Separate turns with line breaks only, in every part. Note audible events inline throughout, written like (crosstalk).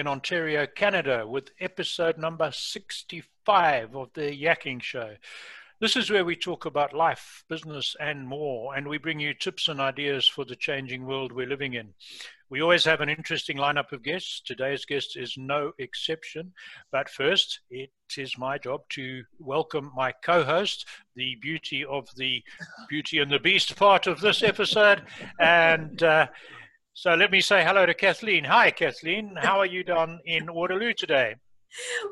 in Ontario, Canada, with episode number 65 of the Yakking Show. This is where we talk about life, business, and more, and we bring you tips and ideas for the changing world we're living in. We always have an interesting lineup of guests. Today's guest is no exception. But first, it is my job to welcome my co host, the beauty of the Beauty and the Beast part of this episode. And uh, so let me say hello to Kathleen. Hi, Kathleen. How are you down in Waterloo today?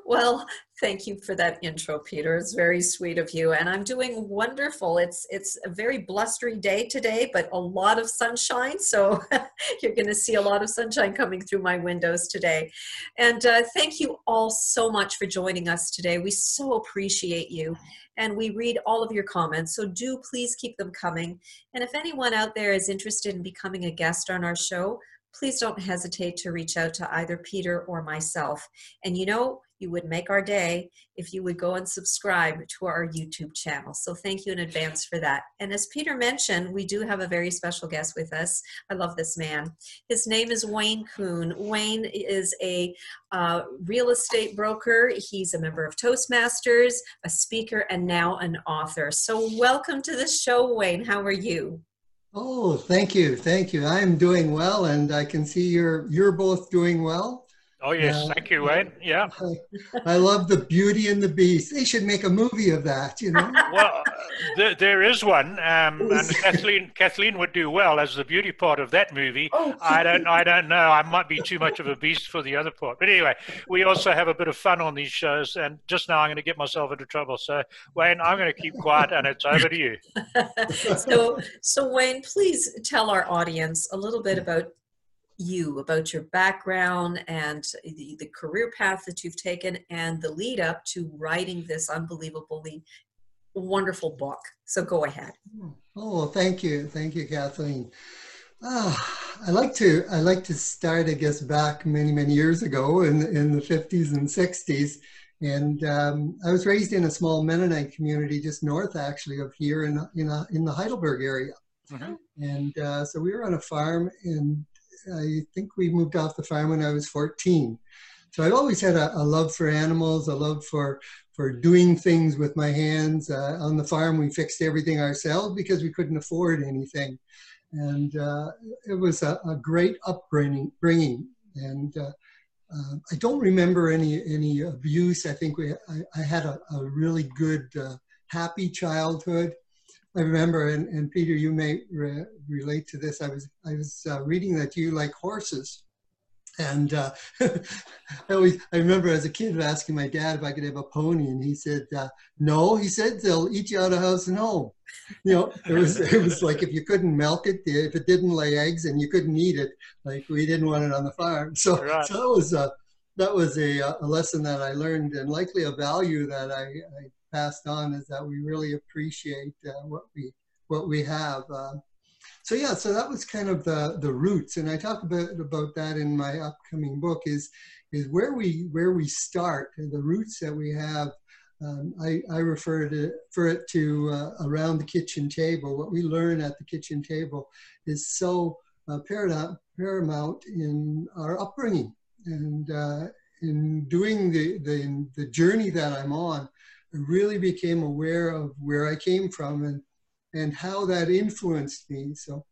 Well, thank you for that intro, Peter. It's very sweet of you, and I'm doing wonderful. It's it's a very blustery day today, but a lot of sunshine. So (laughs) you're going to see a lot of sunshine coming through my windows today. And uh, thank you all so much for joining us today. We so appreciate you, and we read all of your comments. So do please keep them coming. And if anyone out there is interested in becoming a guest on our show, please don't hesitate to reach out to either Peter or myself. And you know, you would make our day if you would go and subscribe to our YouTube channel. So thank you in advance for that. And as Peter mentioned, we do have a very special guest with us. I love this man. His name is Wayne Kuhn. Wayne is a uh, real estate broker. He's a member of Toastmasters, a speaker, and now an author. So welcome to the show, Wayne. How are you?
Oh, thank you, thank you. I'm doing well, and I can see you're you're both doing well.
Oh yes, uh, thank you, Wayne. Yeah,
I, I, love the Beauty and the Beast. They should make a movie of that. You know. (laughs)
well, there, there is one, um, and Kathleen Kathleen would do well as the beauty part of that movie. Oh, I don't I don't know. I might be too much of a beast for the other part. But anyway, we also have a bit of fun on these shows, and just now I'm going to get myself into trouble. So Wayne, I'm going to keep quiet, and it's over to you. (laughs)
so, so Wayne, please tell our audience a little bit about you, about your background and the, the career path that you've taken and the lead up to writing this unbelievably wonderful book. So go ahead.
Oh, thank you. Thank you, Kathleen. Uh, I like to I like to start, I guess, back many many years ago in in the 50s and 60s, and um, I was raised in a small Mennonite community just north, actually, of here in in, a, in the Heidelberg area, mm-hmm. and uh, so we were on a farm, and I think we moved off the farm when I was 14. So I've always had a, a love for animals, a love for for doing things with my hands. Uh, on the farm, we fixed everything ourselves because we couldn't afford anything, and uh, it was a, a, great upbringing. Bringing and uh, uh, I don't remember any any abuse. I think we I, I had a, a, really good, uh, happy childhood. I remember, and, and Peter, you may re relate to this. I was I was uh, reading that you like horses, and uh, (laughs) I always I remember as a kid asking my dad if I could have a pony, and he said uh, no. He said they'll eat you out of house and home. You know, it was it was like if you couldn't milk it, if it didn't lay eggs, and you couldn't eat it, like we didn't want it on the farm. So right. so that was a that was a, a lesson that I learned, and likely a value that I, I passed on is that we really appreciate uh, what we what we have. Uh, so yeah, so that was kind of the the roots, and I talk a bit about that in my upcoming book. Is is where we where we start, the roots that we have. Um, I, I refer to for it to uh, around the kitchen table. What we learn at the kitchen table is so uh, paramount, paramount in our upbringing and uh, in doing the, the the journey that I'm on. Really became aware of where I came from and and how that influenced me. So,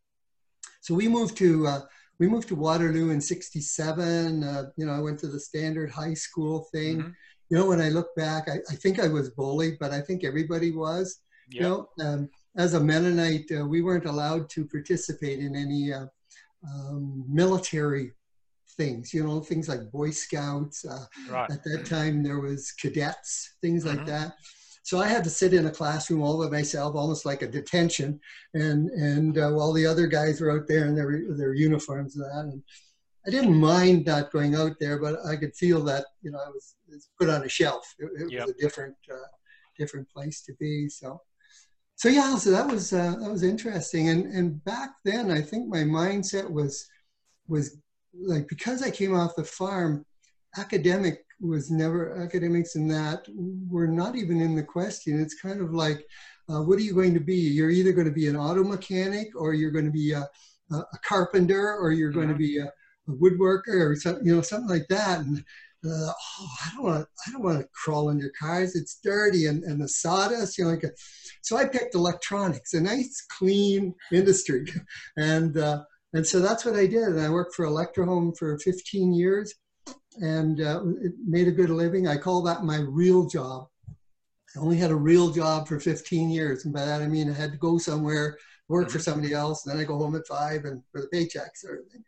so we moved to uh, we moved to Waterloo in '67. Uh, you know, I went to the standard high school thing. Mm-hmm. You know, when I look back, I, I, think I was bullied, but I think everybody was. Yep. You know, um, as a Mennonite, uh, we weren't allowed to participate in any uh, um, military things, you know, things like Boy Scouts. Uh, right. At that time, there was cadets, things mm-hmm. like that. So I had to sit in a classroom all by myself, almost like a detention, and and uh, while the other guys were out there in their their uniforms and that. And I didn't mind not going out there, but I could feel that you know I was, was put on a shelf. It, it yep. was a different uh, different place to be. So so yeah, so that was uh, that was interesting. And and back then, I think my mindset was was like because I came off the farm, academic was never academics and that were not even in the question. It's kind of like, uh, what are you going to be? You're either going to be an auto mechanic or you're going to be a, a carpenter or you're going to mm-hmm. be a, a woodworker or something, you know, something like that. And uh, oh, I don't want, to I don't want to crawl under cars. It's dirty and, and the sawdust, you know, like a, so I picked electronics, a nice clean industry, (laughs) and uh, and so that's what I did. And I worked for Electrohome for 15 years, and uh, made a good living. I call that my real job. I only had a real job for 15 years, and by that I mean I had to go somewhere, work for mm-hmm. somebody else, and then I go home at five and for the paychecks or everything.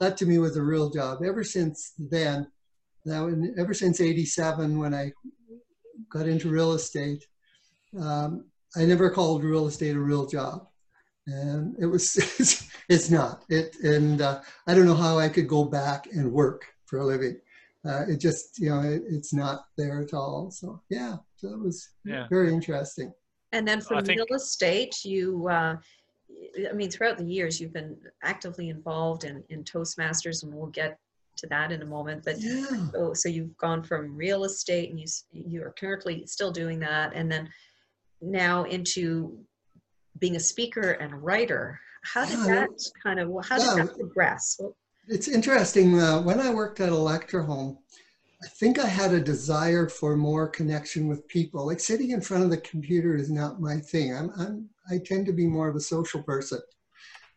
That to me was a real job. Ever since then, now ever since 87 when I got into real estate, um, I never called real estate a real job. And it was, (laughs) it's, it's not. It, and uh, I don't know how I could go back and work for a living. Uh, it just, you know, it, it's not there at all. So yeah, so it was yeah. very interesting.
And then from think, real estate, you, uh, I mean, throughout the years, you've been actively involved in, in Toastmasters, and we'll get to that in a moment. But yeah. so, so you've gone from real estate, and you you are currently still doing that, and then now into being a speaker and a writer. How did that kind of how did yeah, that progress?
It's interesting. Uh, when I worked at Electrohome, I think I had a desire for more connection with people. Like sitting in front of the computer is not my thing. I'm, I'm I tend to be more of a social person,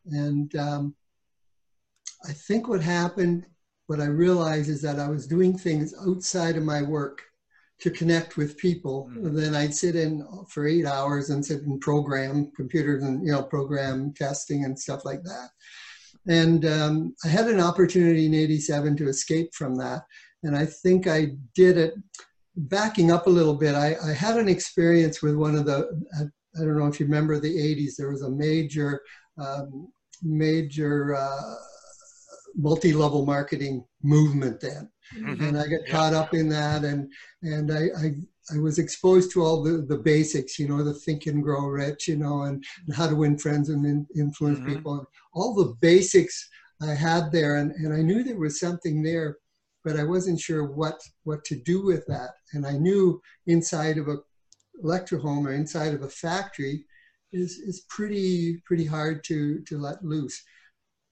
and um, I think what happened, what I realized is that I was doing things outside of my work to connect with people. Mm. Then I'd sit in for eight hours and sit and program computers and you know program testing and stuff like that. And um, I had an opportunity in '87 to escape from that, and I think I did it. Backing up a little bit, I, I had an experience with one of the. I don't know if you remember the '80s. There was a major, um, major. Uh, multi-level marketing movement then mm-hmm. and i got caught up in that and and I, I I was exposed to all the, the basics, you know, the think and grow rich, you know, and, and how to win friends and in, influence mm-hmm. people. All the basics I had there, and, and I knew there was something there, but I wasn't sure what what to do with that. And I knew inside of a lecture electrohome or inside of a factory is is pretty pretty hard to to let loose.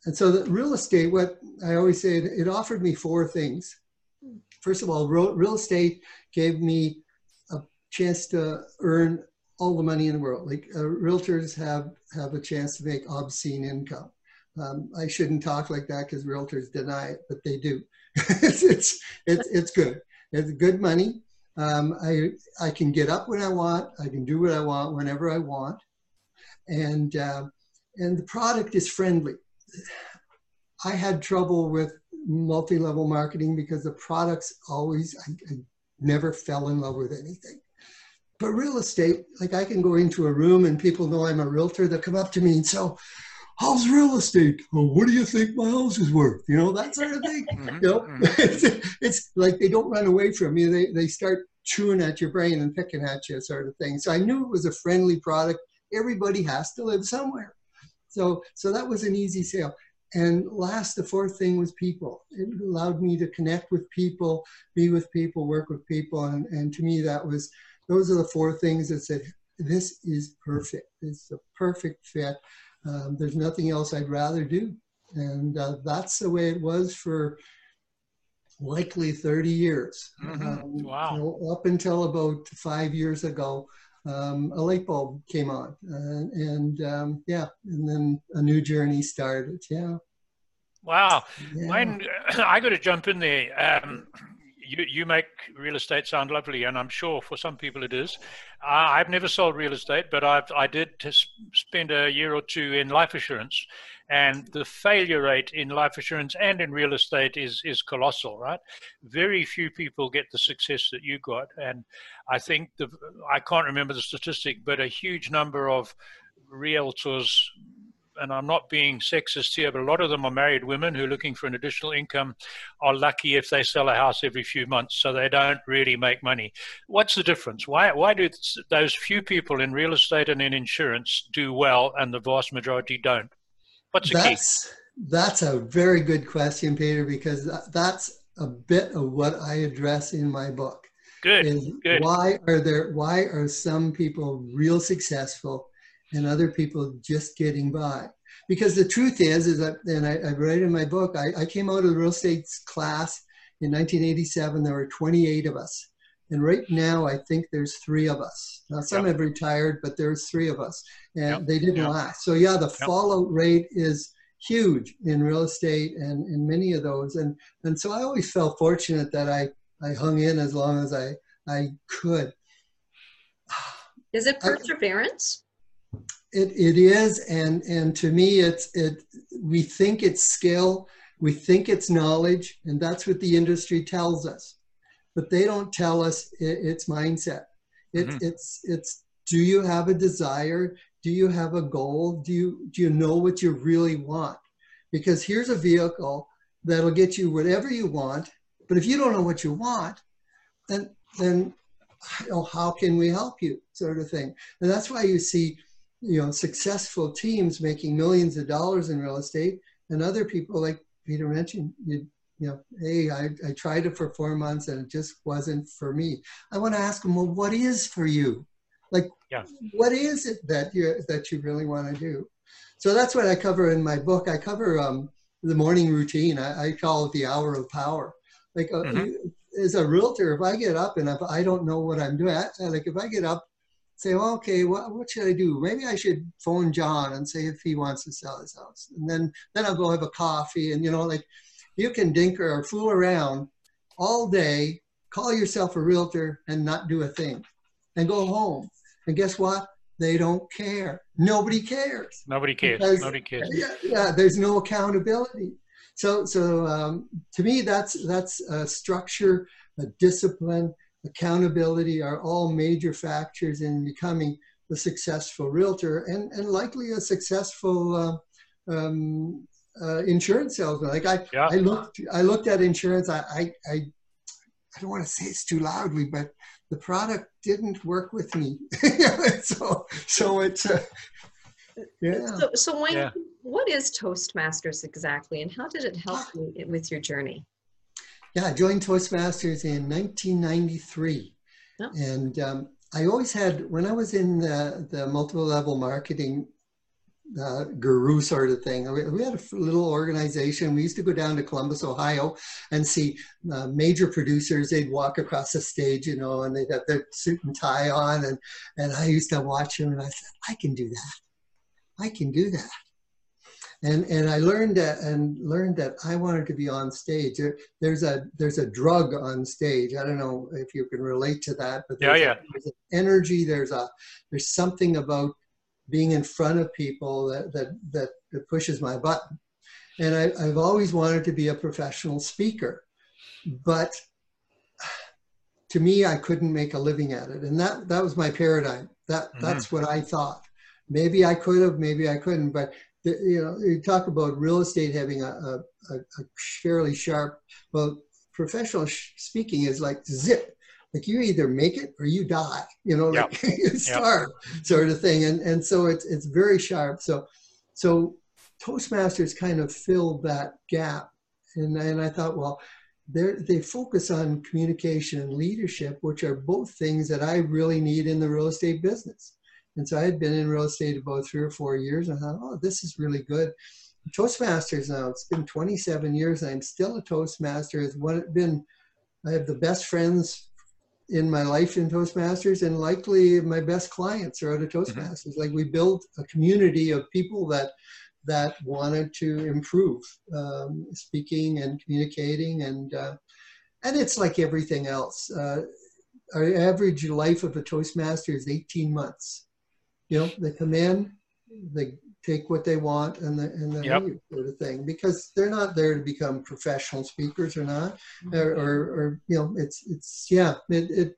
And so the real estate, what I always say, it, it offered me four things. First of all, real, estate gave me a chance to earn all the money in the world. Like uh, realtors have have a chance to make obscene income. Um, I shouldn't talk like that because realtors deny it, but they do. (laughs) it's, it's, it's it's good. It's good money. Um, I I can get up when I want. I can do what I want whenever I want, and uh, and the product is friendly. I had trouble with multi-level marketing because the products always, I, I never fell in love with anything. But real estate, like I can go into a room and people know I'm a realtor, they'll come up to me and say, how's real estate? Oh, what do you think my house is worth? You know, that sort of thing. Mm-hmm. You know, mm-hmm. (laughs) it's, it's, like they don't run away from you. They, they start chewing at your brain and picking at you sort of thing. So I knew it was a friendly product. Everybody has to live somewhere. So, so that was an easy sale. And last, the fourth thing was people. It allowed me to connect with people, be with people, work with people. And, and to me, that was, those are the four things that said, this is perfect. It's a perfect fit. Um, there's nothing else I'd rather do. And uh, that's the way it was for likely 30 years.
Mm-hmm. Um, wow.
You know, up until about five years ago, um, a light bulb came on, uh, and um, yeah, and then a new journey started. Yeah.
Wow. Yeah. (clears throat) I got to jump in there. Um, you, you make real estate sound lovely, and I'm sure for some people it is. I, have never sold real estate, but I've, I did spend a year or two in life assurance, and the failure rate in life assurance and in real estate is is colossal right very few people get the success that you got and i think the i can't remember the statistic but a huge number of realtors and I'm not being sexist here, but a lot of them are married women who are looking for an additional income are lucky if they sell a house every few months, so they don't really make money. What's the difference? Why, why do those few people in real estate and in insurance do well and the vast majority don't? What's
that's, key? That's a very good question, Peter, because that's a bit of what I address in my book.
Good.
Is
good.
Why are there? Why are some people real successful, and other people just getting by? because the truth is, is that, and I, I write in my book, I, I came out of the real estate class in 1987. There were 28 of us. And right now, I think there's three of us. Now, some yep. have retired, but there's three of us, and yep. they didn't yep. last. So, yeah, the fallout rate is huge in real estate and in many of those. And and so I always felt fortunate that I I hung in as long as I I could. (sighs)
Is it perseverance?
I, it it is, and and to me, it's it. We think it's skill, we think it's knowledge, and that's what the industry tells us, but they don't tell us it, it's mindset. It, mm-hmm. It's it's. Do you have a desire? do you have a goal do you do you know what you really want because here's a vehicle that'll get you whatever you want but if you don't know what you want then then you know, how can we help you sort of thing and that's why you see you know successful teams making millions of dollars in real estate and other people like peter mentioned you you know hey I, I tried it for four months and it just wasn't for me i want to ask them well what is for you like, yeah. what is it that you that you really want to do? So that's what I cover in my book. I cover um, the morning routine. I, I, call it the hour of power. Like, uh, mm-hmm. as a realtor, if I get up and if I don't know what I'm doing, I, like if I get up, say, well, okay, what, what should I do? Maybe I should phone John and say if he wants to sell his house, and then then I'll go have a coffee, and you know, like you can dinker or fool around all day, call yourself a realtor, and not do a thing, and go home. And guess what? They don't care. Nobody cares.
Nobody cares. Because, Nobody cares.
Yeah, yeah, there's no accountability. So, so um, to me, that's that's a structure, a discipline, accountability are all major factors in becoming a successful realtor and, and likely a successful uh, um, uh, insurance salesman. Like I, yeah. I looked, I looked at insurance. I, I, I, I don't want to say it's too loudly, but the product didn't work with me. (laughs) so so it's uh, yeah.
So, so when, yeah. what is Toastmasters exactly, and how did it help you with your journey?
Yeah, I joined Toastmasters in 1993, oh. and um, I always had when I was in the, the multiple level marketing uh, guru sort of thing. We, had a little organization. We used to go down to Columbus, Ohio, and see uh, major producers. They'd walk across the stage, you know, and they'd have their suit and tie on, and and I used to watch them, and I said, I can do that. I can do that. And and I learned that and learned that I wanted to be on stage. There, there's a there's a drug on stage. I don't know if you can relate to that, but
yeah, yeah.
A, there's an energy. There's a there's something about being in front of people that, that, that, that pushes my button. And I, I've always wanted to be a professional speaker, but to me, I couldn't make a living at it. And that, that was my paradigm. That, mm-hmm. That's what I thought. Maybe I could have, maybe I couldn't, but the, you know, you talk about real estate having a, a, a fairly sharp, well, professional speaking is like zip like you either make it or you die you know like yep. (laughs) you starve yep. sort of thing. And and so it's it's very sharp. So so toastmasters kind of filled that gap. And and i thought well they they focus on communication and leadership which are both things that i really need in the real estate business. And so i had been in real estate about three or four years and i thought oh this is really good. Toastmasters now it's been 27 years i'm still a toastmaster. It's what it been i have the best friends in my life in Toastmasters, and likely my best clients are out of mm-hmm. Toastmasters. Mm-hmm. Like we built a community of people that that wanted to improve um, speaking and communicating, and uh, and it's like everything else. Uh, our average life of a Toastmaster is 18 months. You know, they come in, they take what they want, and they, and they yep. leave, sort of thing, because they're not there to become professional speakers or not, mm-hmm. or, or, or, you know, it's it's yeah, it, it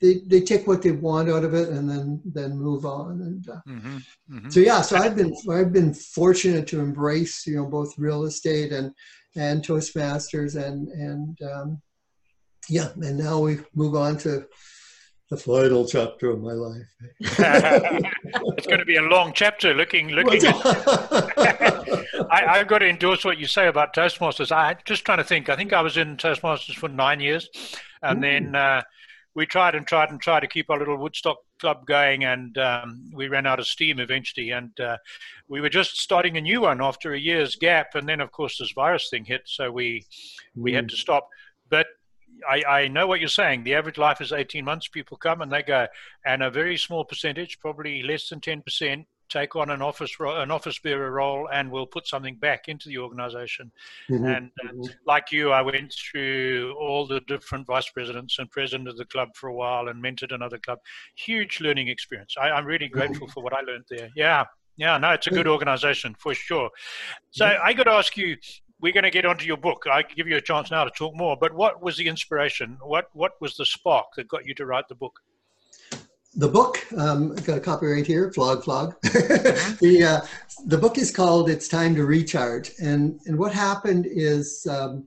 they, they take what they want out of it and then then move on and uh, mm-hmm, mm-hmm. so yeah so i've been i've been fortunate to embrace you know both real estate and and toastmasters and and um, yeah and now we move on to the final chapter of my life (laughs)
it's going to be a long chapter looking looking (laughs) I, i've got to endorse what you say about toastmasters I'm just trying to think i think i was in toastmasters for nine years and Ooh. then uh, we tried and tried and tried to keep our little Woodstock club going, and um, we ran out of steam eventually. And uh, we were just starting a new one after a year's gap, and then of course this virus thing hit, so we we had mm. to stop. But I, I know what you're saying. The average life is 18 months. People come and they go, and a very small percentage, probably less than 10%, take on an office an office bearer role and will put something back into the organization. Mm-hmm. And uh, mm-hmm. like you, I went through all the different vice presidents and president of the club for a while and mentored another club. Huge learning experience. I, am really grateful for what I learned there. Yeah. Yeah, no, it's a good organization for sure. So I got to ask you, we're going to get onto your book. I give you a chance now to talk more. But what was the inspiration? What what was the spark that got you to write the book?
the book, um, I've got a copyright here, flog, flog. (laughs) the, uh, the book is called It's Time to Recharge. And, and what happened is, um,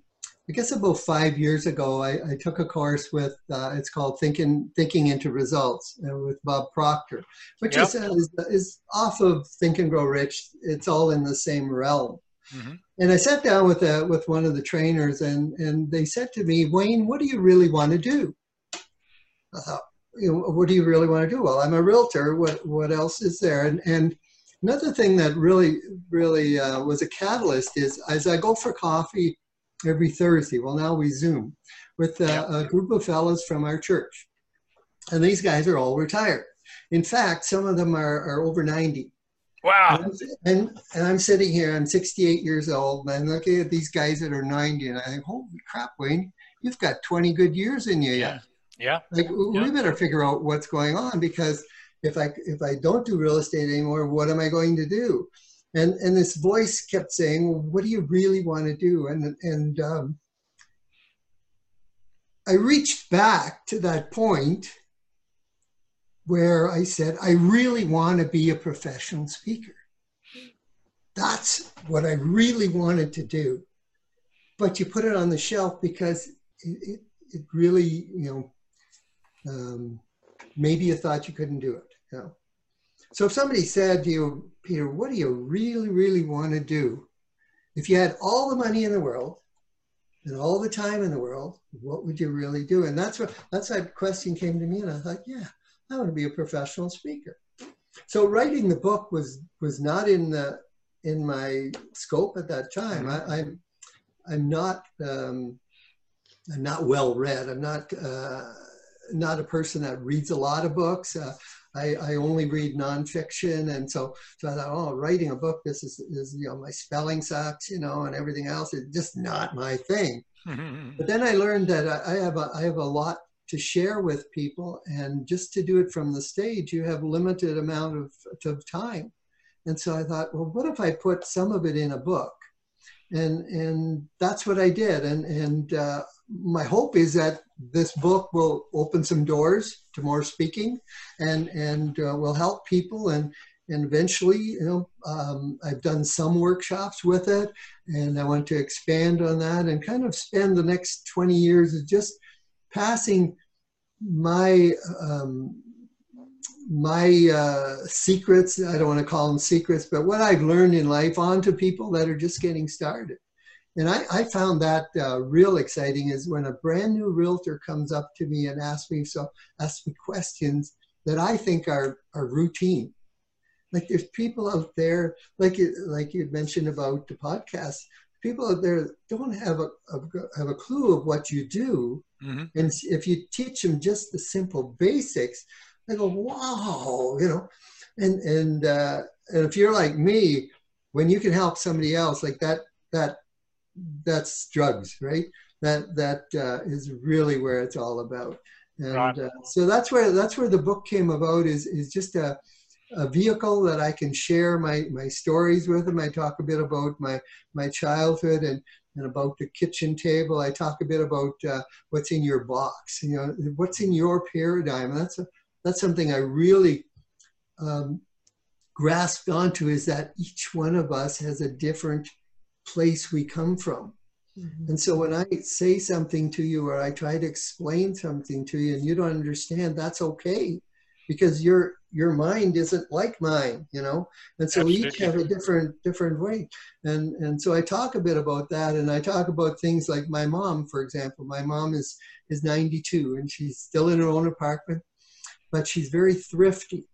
I guess about five years ago, I, I took a course with, uh, it's called Thinking, Thinking into Results uh, with Bob Proctor, which yep. is, uh, is, is, off of Think and Grow Rich. It's all in the same realm. Mm-hmm. And I sat down with, uh, with one of the trainers and, and they said to me, Wayne, what do you really want to do? I thought, you know, what do you really want to do? Well, I'm a realtor. What what else is there? And and another thing that really really uh, was a catalyst is as I go for coffee every Thursday. Well, now we Zoom with uh, a group of fellows from our church, and these guys are all retired. In fact, some of them are, are over 90.
Wow.
And, and, I'm sitting here, I'm 68 years old, and I'm looking at these guys that are 90, and I think, holy crap, Wayne, you've got 20 good years in you
yeah. Yeah.
Like
yeah.
we better figure out what's going on because if I if I don't do real estate anymore, what am I going to do? And and this voice kept saying, well, "What do you really want to do?" And and um, I reached back to that point where I said, "I really want to be a professional speaker." That's what I really wanted to do, but you put it on the shelf because it, it, it really, you know, um, maybe you thought you couldn't do it. You know? So if somebody said to you, Peter, what do you really, really want to do? If you had all the money in the world and all the time in the world, what would you really do? And that's what that's that question came to me, and I thought, yeah, I want to be a professional speaker. So writing the book was was not in the in my scope at that time. I, I'm I'm not um, I'm not well read. I'm not. Uh, not a person that reads a lot of books. Uh, I, I, only read nonfiction, and so so I thought, oh, writing a book, this is, is you know my spelling sucks, you know, and everything else is just not my thing. but then I learned that I, I have a I have a lot to share with people, and just to do it from the stage, you have limited amount of, of time. And so I thought, well, what if I put some of it in a book? And and that's what I did. And and uh, my hope is that this book will open some doors to more speaking and and uh, will help people and and eventually you know um, i've done some workshops with it and i want to expand on that and kind of spend the next 20 years just passing my um, my uh, secrets i don't want to call them secrets but what i've learned in life on to people that are just getting started and I, I found that uh, real exciting is when a brand new realtor comes up to me and asks me so asks me questions that I think are are routine. Like there's people out there, like you, like you mentioned about the podcast, people out there don't have a, a have a clue of what you do, mm-hmm. and if you teach them just the simple basics, they go, "Wow," you know, and and uh, and if you're like me, when you can help somebody else, like that that that's drugs, right? That that uh, is really where it's all about. And uh, so that's where that's where the book came about. Is is just a a vehicle that I can share my my stories with them. I talk a bit about my my childhood and and about the kitchen table. I talk a bit about uh, what's in your box. You know, what's in your paradigm. That's a, that's something I really um, grasped onto. Is that each one of us has a different place we come from. Mm-hmm. And so when I say something to you or I try to explain something to you and you don't understand, that's okay because you're your mind isn't like mine, you know, and so
Absolutely.
we each have a different different way, and and so I talk a bit about that, and I talk about things like my mom, for example. My mom is is 92, and she's still in her own apartment, but she's very thrifty,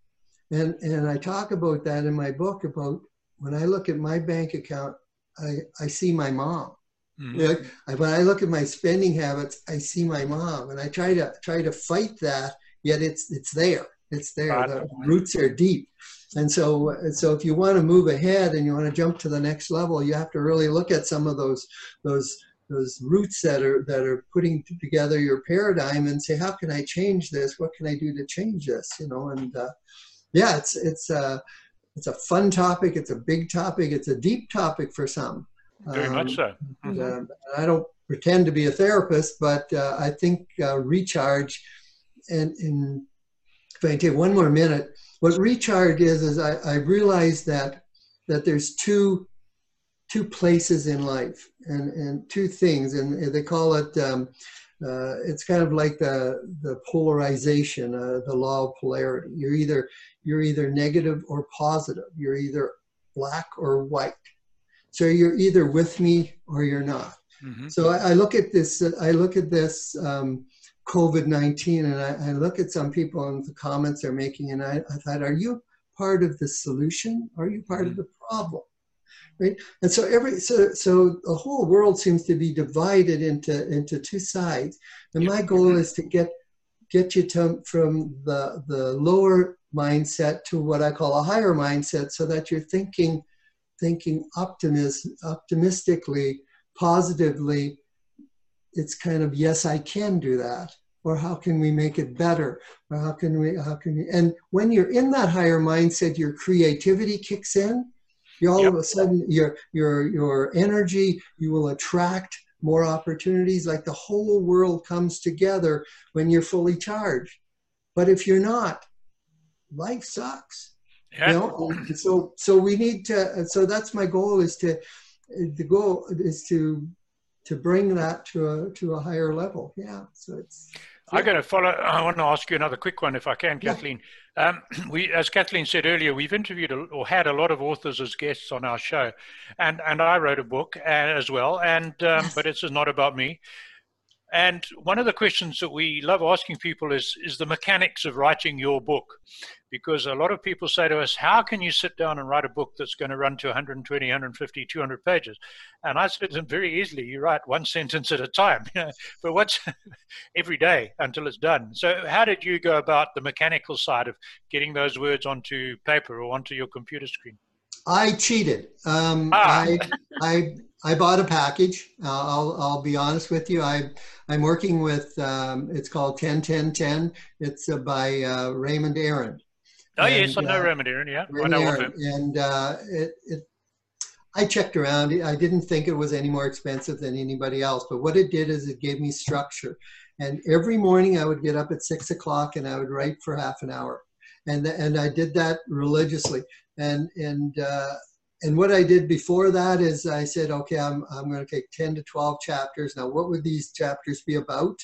and and I talk about that in my book about when I look at my bank account, I I see my mom.
Mhm.
I, when I look at my spending habits, I see my mom, and I try to try to fight that. Yet it's it's there. It's there. The roots are deep, and so so if you want to move ahead and you want to jump to the next level, you have to really look at some of those those those roots that are that are putting together your paradigm and say, how can I change this? What can I do to change this? You know, and uh, yeah, it's it's uh, it's a fun topic. It's a big topic. It's a deep topic for some.
Very
Um,
much so.
and,
Mhm.
uh, I don't pretend to be a therapist, but uh, I think uh, recharge, and, and if I can take one more minute, what recharge is is I, I realized that that there's two two places in life and and two things, and they call it. Um, uh, it's kind of like the the polarization, uh, the law of polarity. You're either you're either negative or positive. You're either black or white. So you're either with me or you're not.
Mhm.
So I, I look at this. I look at this um, COVID nineteen, and I, I look at some people and the comments they're making, and I, I thought, are you part of the solution? Are you part of mm-hmm. the problem? Right. And so every so so the whole world seems to be divided into into two sides. And my goal is to get get you to from the the lower mindset to what I call a higher mindset, so that you're thinking thinking optimism optimistically positively it's kind of yes i can do that. Or how can we make it better? Or how can we how can we and when you're in that higher mindset your creativity kicks in. You all of a sudden your your your energy you will attract more opportunities. Like the whole world comes together when you're fully charged. But if you're not life sucks.
Yeah.
you know so so we need to so that's my goal is to the goal is to to bring that to a to a higher level yeah so it's
I'm going to follow. I want to ask you another quick one, if I can,
Yeah.
Kathleen. Um, (clears throat) we, as Kathleen said earlier, we've interviewed a, or had a lot of authors as guests on our show, and and I wrote a book uh, as well. And um,
Yes.
but it's not about me. And one of the questions that we love asking people is is the mechanics of writing your book, because a lot of people say to us, "How can you sit down and write a book that's going to run to 120, 150, 200 pages?" And I said to them very easily, "You write one sentence at a time." (laughs) but what's (laughs) every day until it's done. So, how did you go about the mechanical side of getting those words onto paper or onto your computer screen?
I cheated um
Ah.
i i i bought a package uh, i'll i'll be honest with you i i'm working with um it's called 10 10 10 it's uh, by uh, raymond aaron
Oh, yes, I
And,
know
uh,
Raymond Aaron. Yeah, I
Raymond
know of
Aaron. And uh, it, it, I checked around. I didn't think it was any more expensive than anybody else. But what it did is it gave me structure. And every morning I would get up at six o'clock and I would write for half an hour. And, and I did that religiously. And, and, uh, and what I did before that is I said, okay, I'm, I'm going to take 10 to 12 chapters. Now, what would these chapters be about?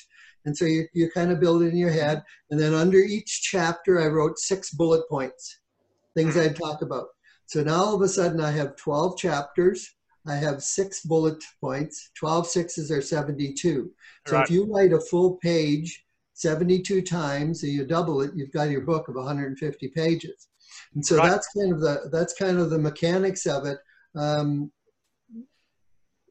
And so you, you kind of build it in your head. And then under each chapter, I wrote six bullet points, things I'd talk about. So now all of a sudden I have 12 chapters. I have six bullet points. 12 sixes are 72. So
Right.
if you write a full page 72 times and you double it, you've got your book of 150 pages. And so
Right.
that's kind of the that's kind of the mechanics of it. Um,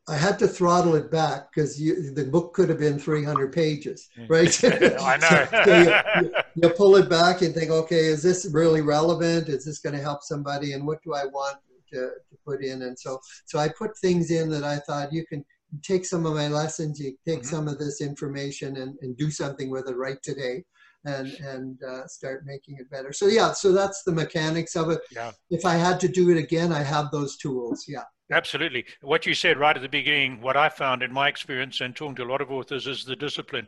I had to throttle it back because the book could have been 300 pages, right? (laughs)
I know. (laughs)
So you- you- you pull it back and think, okay, is this really relevant? Is this going to help somebody? And what do I want to, to put in? And so, so I put things in that I thought you can take some of my lessons, you take
Mhm.
some of this information and, and do something with it right today and, and uh, start making it better. So yeah, so that's the mechanics of it.
Yeah.
If I had to do it again, I have those tools. Yeah.
Absolutely. What you said right at the beginning, what I found in my experience and talking to a lot of authors is the discipline.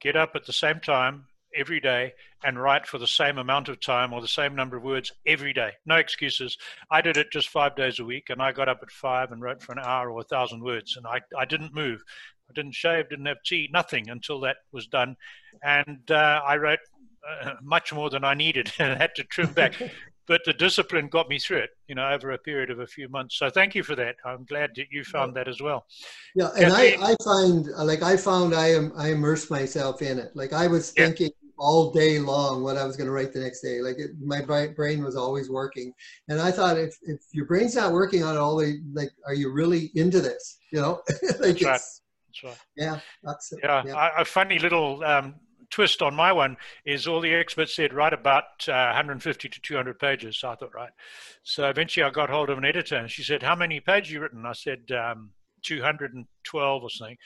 Get up at the same time every day and write for the same amount of time or the same number of words every day. No excuses. I did it just five days a week and I got up at five and wrote for an hour or a thousand words and I, I didn't move. I didn't shave, didn't have tea, nothing until that was done. And uh, I wrote uh, much more than I needed (laughs) and had to trim back. But the discipline got me through it, you know, over a period of a few months. So thank you for that. I'm glad that you found that as well.
Yeah, and I, I find like I found I am I immersed myself in it. Like I was thinking yeah. all day long what I was going to write the next day. Like it, my brain was always working, and I thought if if your brain's not working on it all day, like are you really into this? You know, (laughs) like
that's right. That's right.
Yeah, that's
it. Yeah, yeah. A, a funny little um, twist on my one is all the experts said write about uh, 150 to 200 pages. So I thought, right. So eventually I got hold of an editor and she said, how many pages you written? I said, um, 212 or something.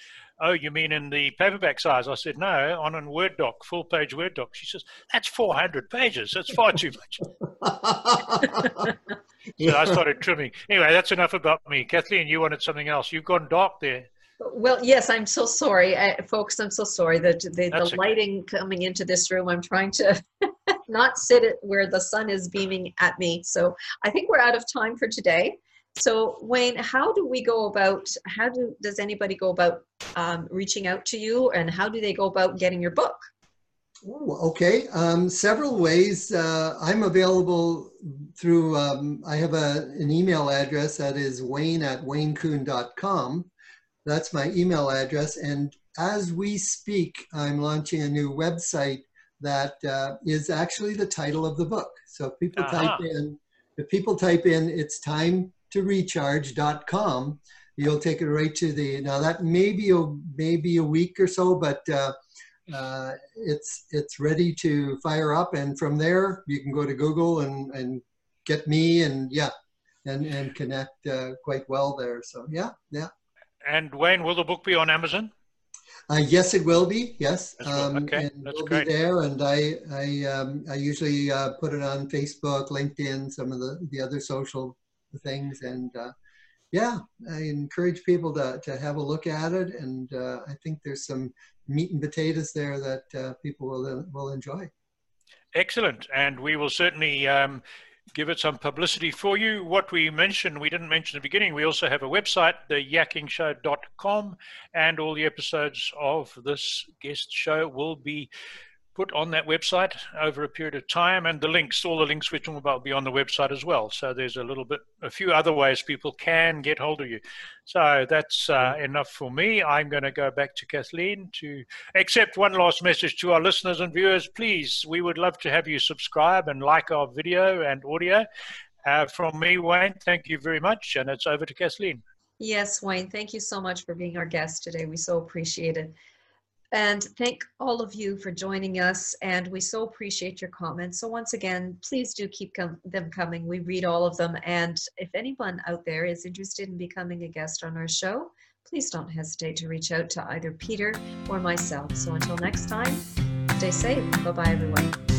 Oh, you mean in the paperback size? I said, no, on a Word doc, full page Word doc. She says, that's 400 pages. That's far too much. (laughs) so I started trimming. Anyway, that's enough about me. Kathleen, you wanted something else. You've gone dark there.
Well, yes, I'm so sorry, I, folks. I'm so sorry that the, the okay. lighting coming into this room. I'm trying to (laughs) not sit it where the sun is beaming at me. So I think we're out of time for today. So Wayne, how do we go about? How do does anybody go about um, reaching out to you, and how do they go about getting your book?
Ooh, okay, um, several ways. Uh, I'm available through. Um, I have a, an email address that is wayne at waynekuhn.com that's my email address. And as we speak, I'm launching a new website that uh, is actually the title of the book. So if people uh-huh. type in, if people type in, it's time to recharge.com, you'll take it right to the, now that may be a, maybe a week or so, but uh, uh, it's, it's ready to fire up. And from there, you can go to Google and, and get me and yeah, and, and connect uh, quite well there. So yeah, yeah.
And Wayne, will the book be on Amazon?
Uh, yes, it will be. Yes, um,
okay,
and
that's
will
great.
be there. And I, I, um, I usually uh, put it on Facebook, LinkedIn, some of the the other social things. And uh, yeah, I encourage people to to have a look at it. And uh, I think there's some meat and potatoes there that uh, people will will enjoy.
Excellent, and we will certainly. Um, give it some publicity for you. What we mentioned, we didn't mention at the beginning, we also have a website, theyakkingshow.com, and all the episodes of this guest show will be put on that website over a period of time and the links all the links we're talking about will be on the website as well. So there's a little bit a few other ways people can get hold of you. So that's uh, enough for me. I'm going to go back to kathleen to accept one last message to our listeners and viewers. Please we would love to have you subscribe and like our video and audio. Uh, from me wayne thank you very much and it's over to kathleen.
Yes wayne thank you so much for being our guest today. We so appreciate it and thank all of you for joining us. And we so appreciate your comments. So once again, please do keep com them coming. We read all of them. And if anyone out there is interested in becoming a guest on our show, please don't hesitate to reach out to either Peter or myself. So until next time, stay safe. Bye-bye, everyone.